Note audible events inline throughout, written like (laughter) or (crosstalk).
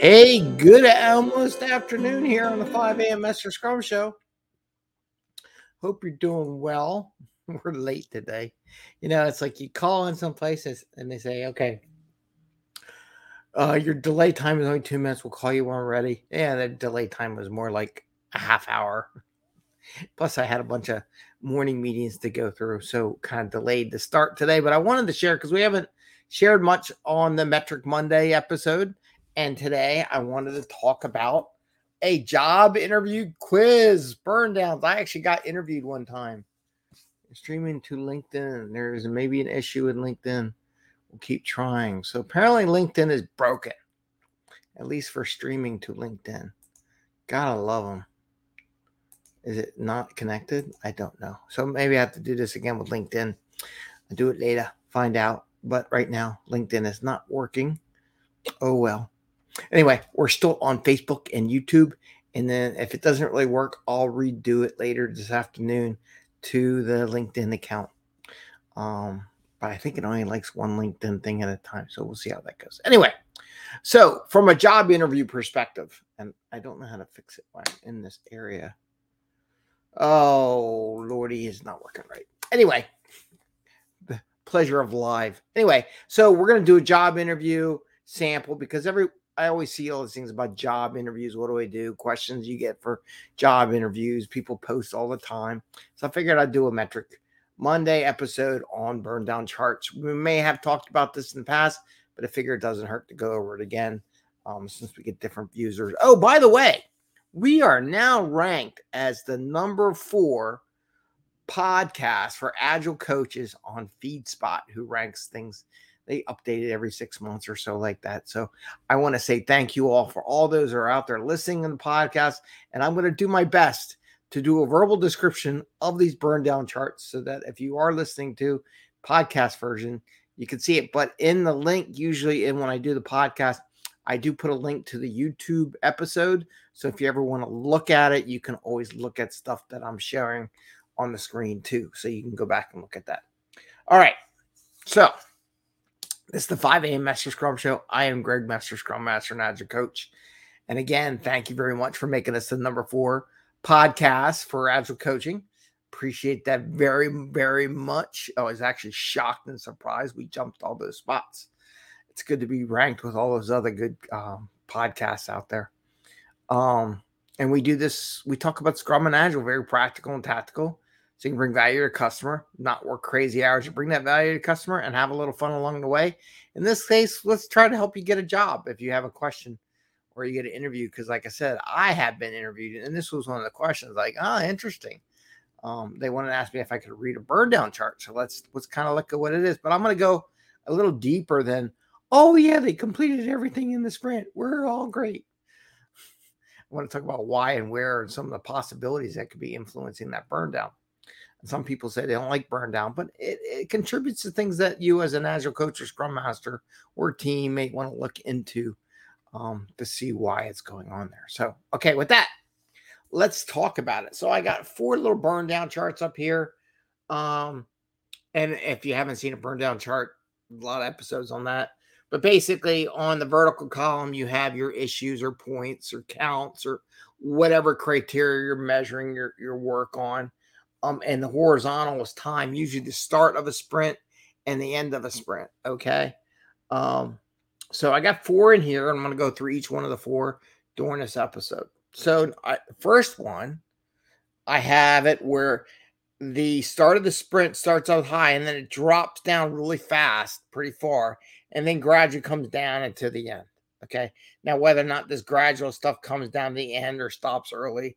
Hey, good almost afternoon here on the 5 a.m. Mester Scrum Show. Hope you're doing well. (laughs) We're late today. You know, it's like you call in some places and they say, okay, uh, your delay time is only two minutes. We'll call you when we're ready. Yeah, the delay time was more like a half hour. (laughs) Plus, I had a bunch of morning meetings to go through, so kind of delayed the start today. But I wanted to share because we haven't shared much on the Metric Monday episode. And today I wanted to talk about a job interview quiz burn downs. I actually got interviewed one time streaming to LinkedIn. There's maybe an issue with LinkedIn. We'll keep trying. So apparently LinkedIn is broken, at least for streaming to LinkedIn. Gotta love them. Is it not connected? I don't know. So maybe I have to do this again with LinkedIn. I'll do it later, find out. But right now, LinkedIn is not working. Oh well. Anyway, we're still on Facebook and YouTube. And then if it doesn't really work, I'll redo it later this afternoon to the LinkedIn account. Um, but I think it only likes one LinkedIn thing at a time. So we'll see how that goes. Anyway, so from a job interview perspective, and I don't know how to fix it while I'm in this area. Oh, Lordy, is not working right. Anyway, the pleasure of live. Anyway, so we're going to do a job interview sample because every I always see all these things about job interviews. What do I do? Questions you get for job interviews. People post all the time. So I figured I'd do a metric Monday episode on burn down charts. We may have talked about this in the past, but I figure it doesn't hurt to go over it again um, since we get different users. Oh, by the way, we are now ranked as the number four podcast for agile coaches on FeedSpot, who ranks things they update it every six months or so like that. So i want to say thank you all for all those who are out there listening in the podcast and i'm going to do my best to do a verbal description of these burn down charts so that if you are listening to podcast version you can see it. But in the link usually and when i do the podcast i do put a link to the youtube episode. So if you ever want to look at it you can always look at stuff that i'm sharing on the screen too. So you can go back and look at that. All right. So is the 5 a.m. Mester Scrum Show. I am Greg Mester Scrum Master and Agile Coach. And again, thank you very much for making us the number four podcast for Agile Coaching. Appreciate that very, very much. I was actually shocked and surprised we jumped all those spots. It's good to be ranked with all those other good um, podcasts out there. Um, and we do this, we talk about Scrum and Agile, very practical and tactical so you can bring value to customer, not work crazy hours. You bring that value to customer and have a little fun along the way. In this case, let's try to help you get a job if you have a question or you get an interview. Because, like I said, I have been interviewed, and this was one of the questions. Like, oh, interesting. Um, they wanted to ask me if I could read a burn down chart. So let's let's kind of look at what it is. But I'm going to go a little deeper than, oh yeah, they completed everything in the sprint. We're all great. (laughs) I want to talk about why and where and some of the possibilities that could be influencing that burn down. Some people say they don't like burn down, but it, it contributes to things that you, as an agile coach or scrum master or team, may want to look into um, to see why it's going on there. So, okay, with that, let's talk about it. So, I got four little burn down charts up here. Um, and if you haven't seen a burn down chart, a lot of episodes on that. But basically, on the vertical column, you have your issues or points or counts or whatever criteria you're measuring your, your work on um, and the horizontal is time, usually the start of a sprint and the end of a sprint. Okay. Um, so I got four in here. I'm going to go through each one of the four during this episode. So, I, first one, I have it where the start of the sprint starts out high and then it drops down really fast, pretty far, and then gradually comes down into the end. Okay. Now, whether or not this gradual stuff comes down the end or stops early,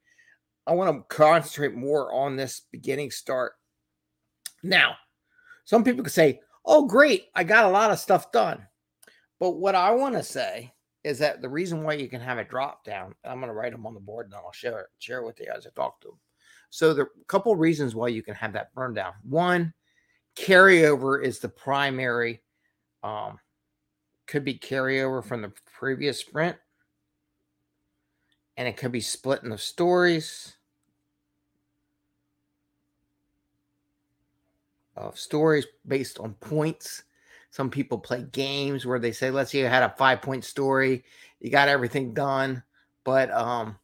I want to concentrate more on this beginning start. Now, some people could say, oh, great, I got a lot of stuff done. But what I want to say is that the reason why you can have a drop down, I'm going to write them on the board and I'll share it, share it with you as I talk to them. So a couple reasons why you can have that burn down. One, carryover is the primary, um, could be carryover from the previous sprint and it could be splitting into stories of stories based on points. some people play games where they say, let's say you had a five point story, you got everything done, but um,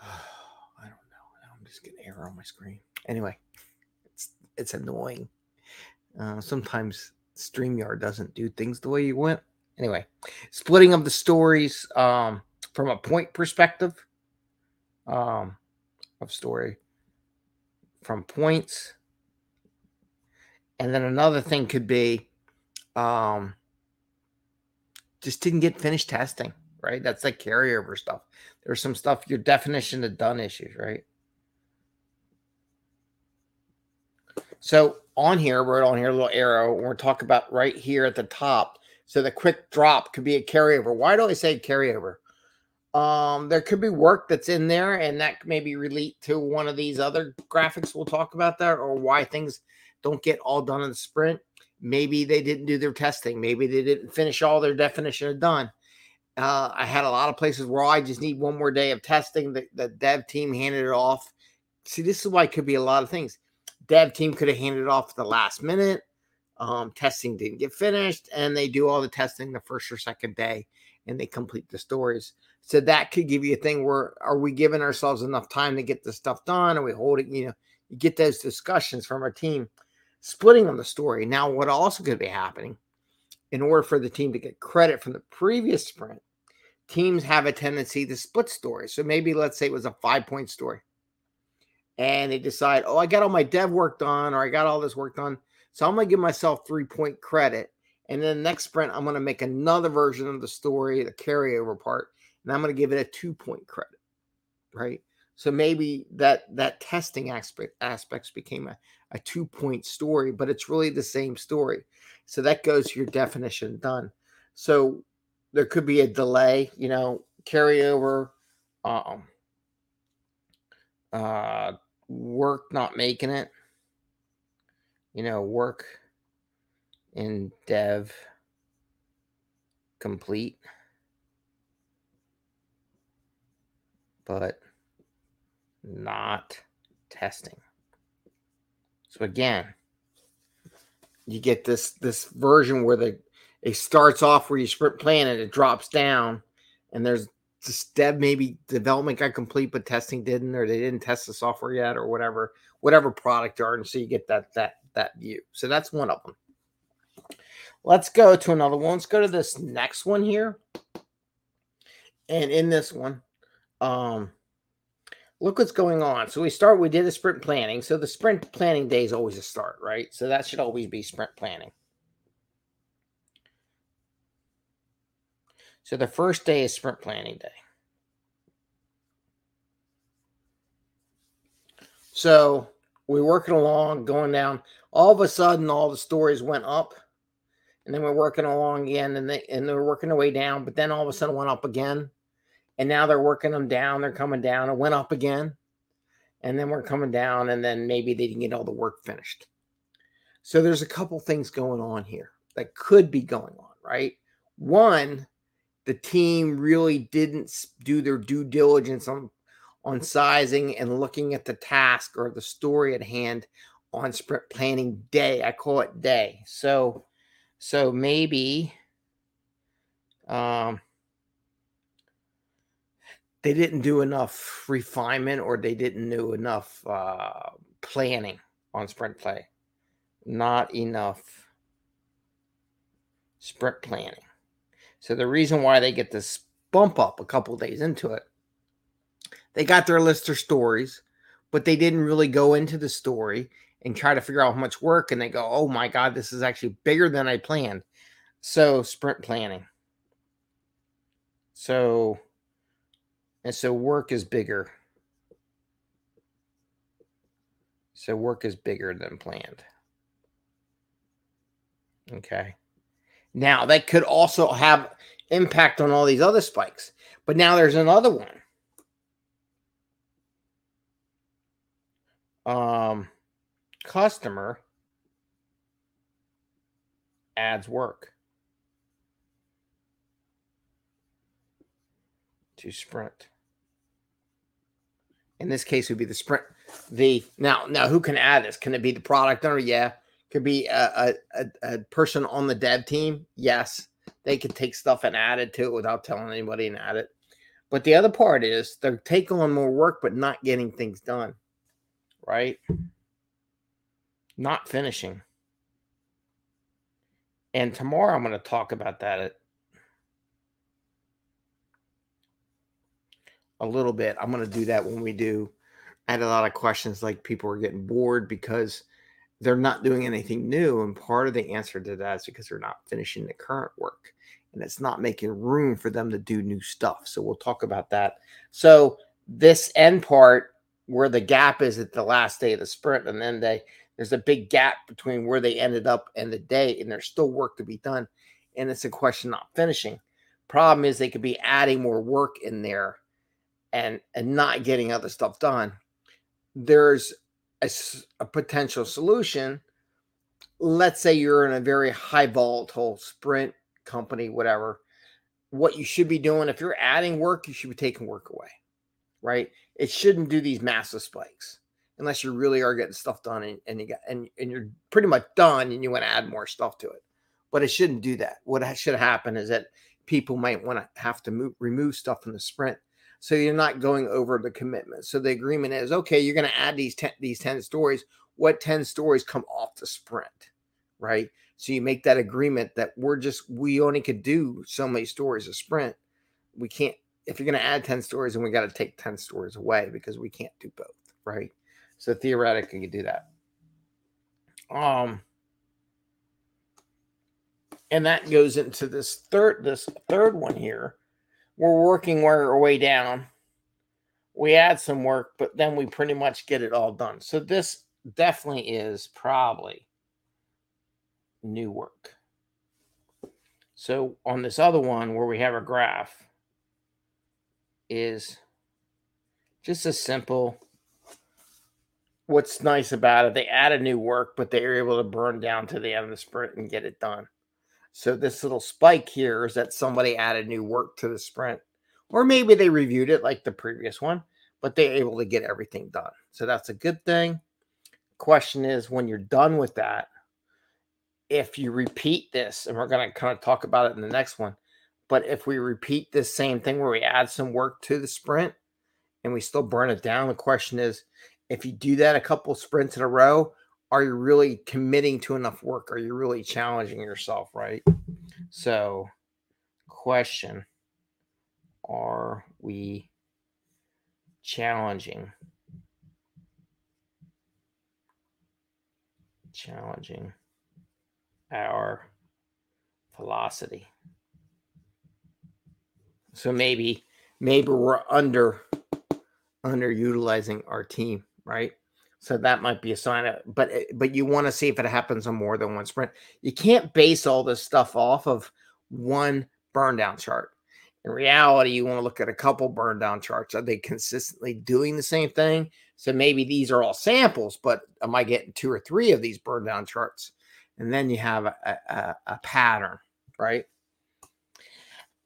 (sighs) I don't know. I'm just getting error on my screen. Anyway, it's it's annoying. Uh, sometimes StreamYard doesn't do things the way you want. Anyway, splitting of the stories um, from a point perspective um, of story from points. And then another thing could be um, just didn't get finished testing, right? That's like carryover stuff. There's some stuff, your definition of done issues, right? So on here, right on here, a little arrow, and we're talking about right here at the top. So the quick drop could be a carryover. Why do I say carryover? Um, there could be work that's in there, and that maybe relate to one of these other graphics we'll talk about there, or why things don't get all done in the sprint. Maybe they didn't do their testing. Maybe they didn't finish all their definition of done. Uh, I had a lot of places where I just need one more day of testing. The, the dev team handed it off. See, this is why it could be a lot of things. Dev team could have handed it off at the last minute. Um, testing didn't get finished, and they do all the testing the first or second day, and they complete the stories. So that could give you a thing where are we giving ourselves enough time to get the stuff done? Are we holding, you know, you get those discussions from our team, splitting on the story. Now, what also could be happening in order for the team to get credit from the previous sprint, teams have a tendency to split stories. So maybe let's say it was a five point story. And they decide, oh, I got all my dev work done, or I got all this work done. So I'm going to give myself three point credit. And then the next sprint, I'm going to make another version of the story, the carryover part and I'm going to give it a two point credit, right? So maybe that that testing aspect aspects became a, a two point story, but it's really the same story. So that goes to your definition done. So there could be a delay, you know, carryover, um, uh, work not making it, you know, work in dev complete. But not testing. So again, you get this this version where the it starts off where you sprint plan and it drops down, and there's this dev maybe development got complete but testing didn't, or they didn't test the software yet, or whatever, whatever product are, and so you get that that that view. So that's one of them. Let's go to another one. Let's go to this next one here. And in this one, um, look what's going on. So we start, we did a sprint planning. So the sprint planning day is always a start, right? So that should always be sprint planning. So the first day is sprint planning day. So we're working along, going down. All of a sudden, all the stories went up, and then we're working along again, and they and they're working their way down. But then all of a sudden, went up again, and now they're working them down. They're coming down. It went up again, and then we're coming down, and then maybe they didn't get all the work finished. So there's a couple things going on here that could be going on, right? One, the team really didn't do their due diligence on on sizing and looking at the task or the story at hand on sprint planning day. I call it day. So so maybe um they didn't do enough refinement or they didn't do enough uh, planning on sprint play. Not enough sprint planning. So the reason why they get this bump up a couple days into it, they got their list of stories, but they didn't really go into the story and try to figure out how much work. And they go, oh my God, this is actually bigger than I planned. So sprint planning. So and so work is bigger. So work is bigger than planned. Okay. Now that could also have impact on all these other spikes. But now there's another one. Um customer adds work to sprint in this case would be the sprint the now now who can add this can it be the product owner yeah Could be a, a, a, person on the dev team. Yes, they could take stuff and add it to it without telling anybody and add it. But the other part is they're taking on more work, but not getting things done. Right? Not finishing. And tomorrow I'm going to talk about that a little bit. I'm going to do that when we do. I had a lot of questions like people are getting bored because they're not doing anything new. And part of the answer to that is because they're not finishing the current work and it's not making room for them to do new stuff. So we'll talk about that. So this end part where the gap is at the last day of the sprint and then they there's a big gap between where they ended up and the day and there's still work to be done and it's a question not finishing problem is they could be adding more work in there and and not getting other stuff done there's a, a potential solution. Let's say you're in a very high volatile sprint company whatever. What you should be doing if you're adding work you should be taking work away right? It shouldn't do these massive spikes unless you really are getting stuff done and, and you got and, and you're pretty much done and you want to add more stuff to it. But it shouldn't do that. What should happen is that people might want to have to move, remove stuff from the sprint so you're not going over the commitment. So the agreement is okay, you're going to add these 10, these 10 stories. What 10 stories come off the sprint, right? So you make that agreement that we're just, we only could do so many stories a sprint. We can't, if you're going to add 10 stories, and we got to take 10 stories away because we can't do both, right? So theoretically, you do that. Um, and that goes into this third this third one here we're working our way down. We add some work, but then we pretty much get it all done. So this definitely is probably new work. So on this other one where we have a graph is just a simple what's nice about it they added new work but they were able to burn down to the end of the sprint and get it done so this little spike here is that somebody added new work to the sprint, or maybe they reviewed it like the previous one, but they're able to get everything done. So that's a good thing. Question is when you're done with that, if you repeat this, and we're going to kind of talk about it in the next one, but if we repeat this same thing where we add some work to the sprint and we still burn it down, the question is if you do that a couple sprints in a row, are you really committing to enough work? Are you really challenging yourself, right? So, question Are we challenging? Challenging our velocity. So maybe maybe we're under underutilizing our team, right? So that might be a sign of, but eh, but you want to see if it happens on more than one sprint. You can't base all this stuff off of one burn down chart. In reality, you want to look at a couple burn down charts. Are they consistently doing the same thing? So maybe these are all samples, but am I getting two or three of these burn down charts? And then you have a, a, a pattern, right?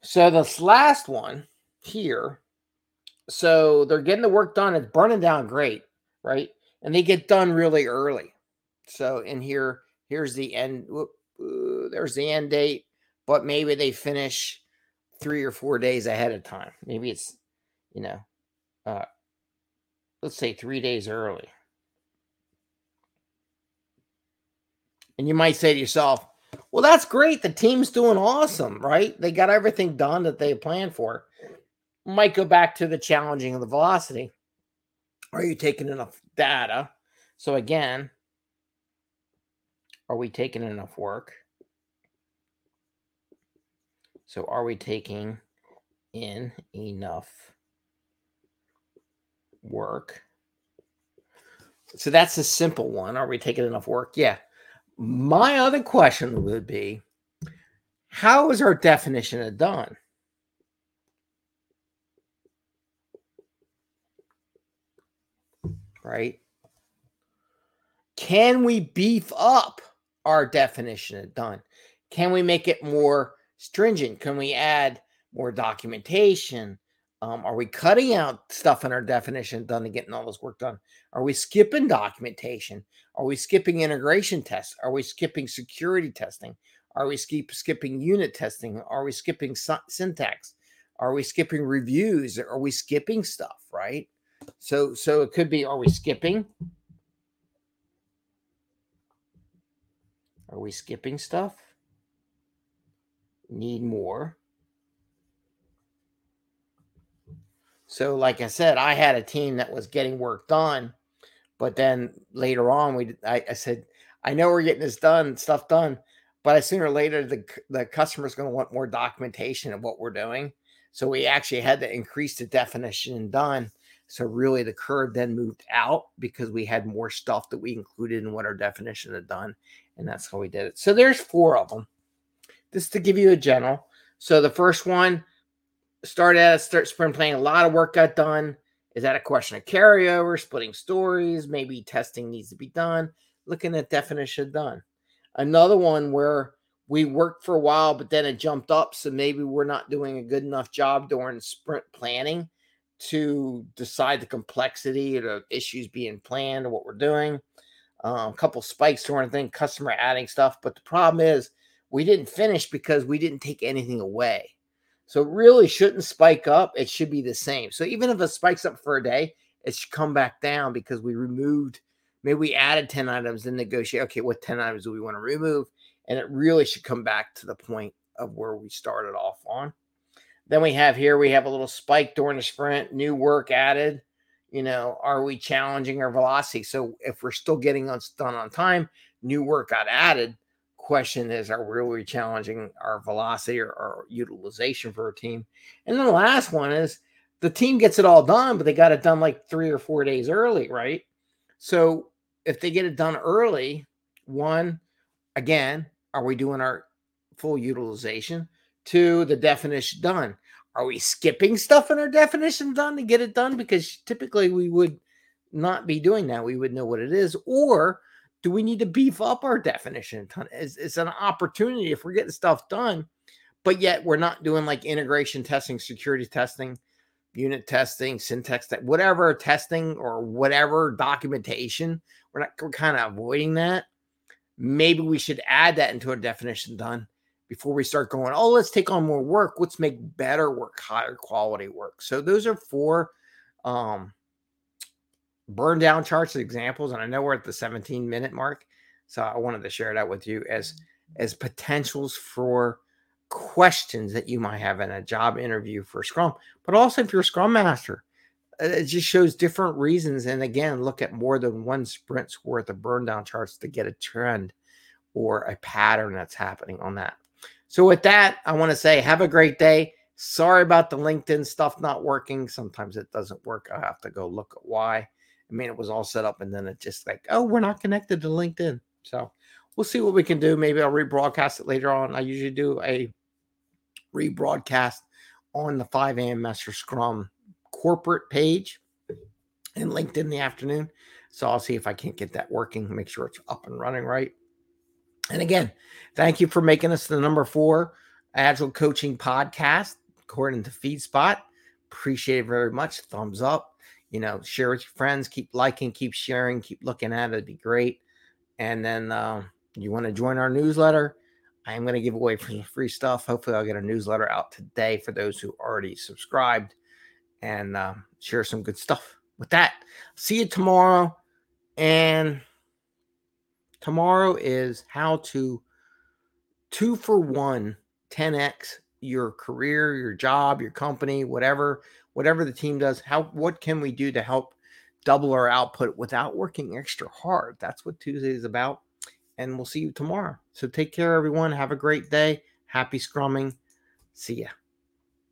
So this last one here, so they're getting the work done. It's burning down great, right? And they get done really early. So in here, here's the end. Whoop, uh, there's the end date, but maybe they finish three or four days ahead of time. Maybe it's, you know, uh, let's say three days early. And you might say to yourself, well, that's great. The team's doing awesome, right? They got everything done that they planned for. Might go back to the challenging of the velocity. Are you taking enough data? So again, are we taking enough work? So are we taking in enough work? So that's a simple one. Are we taking enough work? Yeah. My other question would be how is our definition of done? Right? Can we beef up our definition of done? Can we make it more stringent? Can we add more documentation? Um, are we cutting out stuff in our definition done and getting all this work done? Are we skipping documentation? Are we skipping integration tests? Are we skipping security testing? Are we skip, skipping unit testing? Are we skipping syntax? Are we skipping reviews? Are we skipping stuff, right? So so it could be are we skipping? Are we skipping stuff? Need more. So like I said, I had a team that was getting work done, but then later on we I, I said, I know we're getting this done, stuff done, but sooner or later the the customer's going to want more documentation of what we're doing. So we actually had to increase the definition done. So really the curve then moved out because we had more stuff that we included in what our definition had done. And that's how we did it. So there's four of them. Just to give you a general. So the first one started at a start sprint planning. A lot of work got done. Is that a question of carryover, splitting stories? Maybe testing needs to be done. Looking at definition done. Another one where we worked for a while, but then it jumped up. So maybe we're not doing a good enough job during sprint planning to decide the complexity of issues being planned or what we're doing. Um, a couple spikes during the thing, customer adding stuff. But the problem is we didn't finish because we didn't take anything away. So it really shouldn't spike up. It should be the same. So even if it spikes up for a day, it should come back down because we removed, maybe we added 10 items and negotiate. Okay, what 10 items do we want to remove? and it really should come back to the point of where we started off on. Then we have here, we have a little spike during the sprint, new work added. You know, are we challenging our velocity? So if we're still getting us done on time, new work got added. Question is, are we really challenging our velocity or our utilization for our team? And then the last one is the team gets it all done, but they got it done like three or four days early, right? So if they get it done early, one, again, are we doing our full utilization? To the definition done. Are we skipping stuff in our definition done to get it done? Because typically we would not be doing that. We would know what it is. Or do we need to beef up our definition? It's, it's an opportunity if we're getting stuff done, but yet we're not doing like integration testing, security testing, unit testing, syntax, whatever testing or whatever documentation. We're not we're kind of avoiding that maybe we should add that into our definition done before we start going, oh, let's take on more work. Let's make better work, higher quality work. So those are four um, burn down charts examples. And I know we're at the 17 minute mark. So I wanted to share that with you as as potentials for questions that you might have in a job interview for Scrum, but also if you're a Scrum Master. Uh, it just shows different reasons. And again, look at more than one sprint's worth of burn down charts to get a trend or a pattern that's happening on that. So, with that, I want to say have a great day. Sorry about the LinkedIn stuff not working. Sometimes it doesn't work. I have to go look at why. I mean, it was all set up and then it just like, oh, we're not connected to LinkedIn. So, we'll see what we can do. Maybe I'll rebroadcast it later on. I usually do a rebroadcast on the 5 a.m. Mester Scrum corporate page and LinkedIn in the afternoon. So I'll see if I can't get that working, make sure it's up and running right. And again, thank you for making us the number four Agile Coaching Podcast, according to FeedSpot. Appreciate it very much. Thumbs up. You know, share with your friends. Keep liking, keep sharing, keep looking at it. It'd be great. And then uh, you want to join our newsletter. I am going to give away some free stuff. Hopefully, I'll get a newsletter out today for those who already subscribed and uh, share some good stuff. With that, see you tomorrow. And tomorrow is how to two for one 10x your career, your job, your company, whatever, whatever the team does. How what can we do to help double our output without working extra hard? That's what Tuesday is about. And we'll see you tomorrow. So take care, everyone. Have a great day. Happy scrumming. See ya.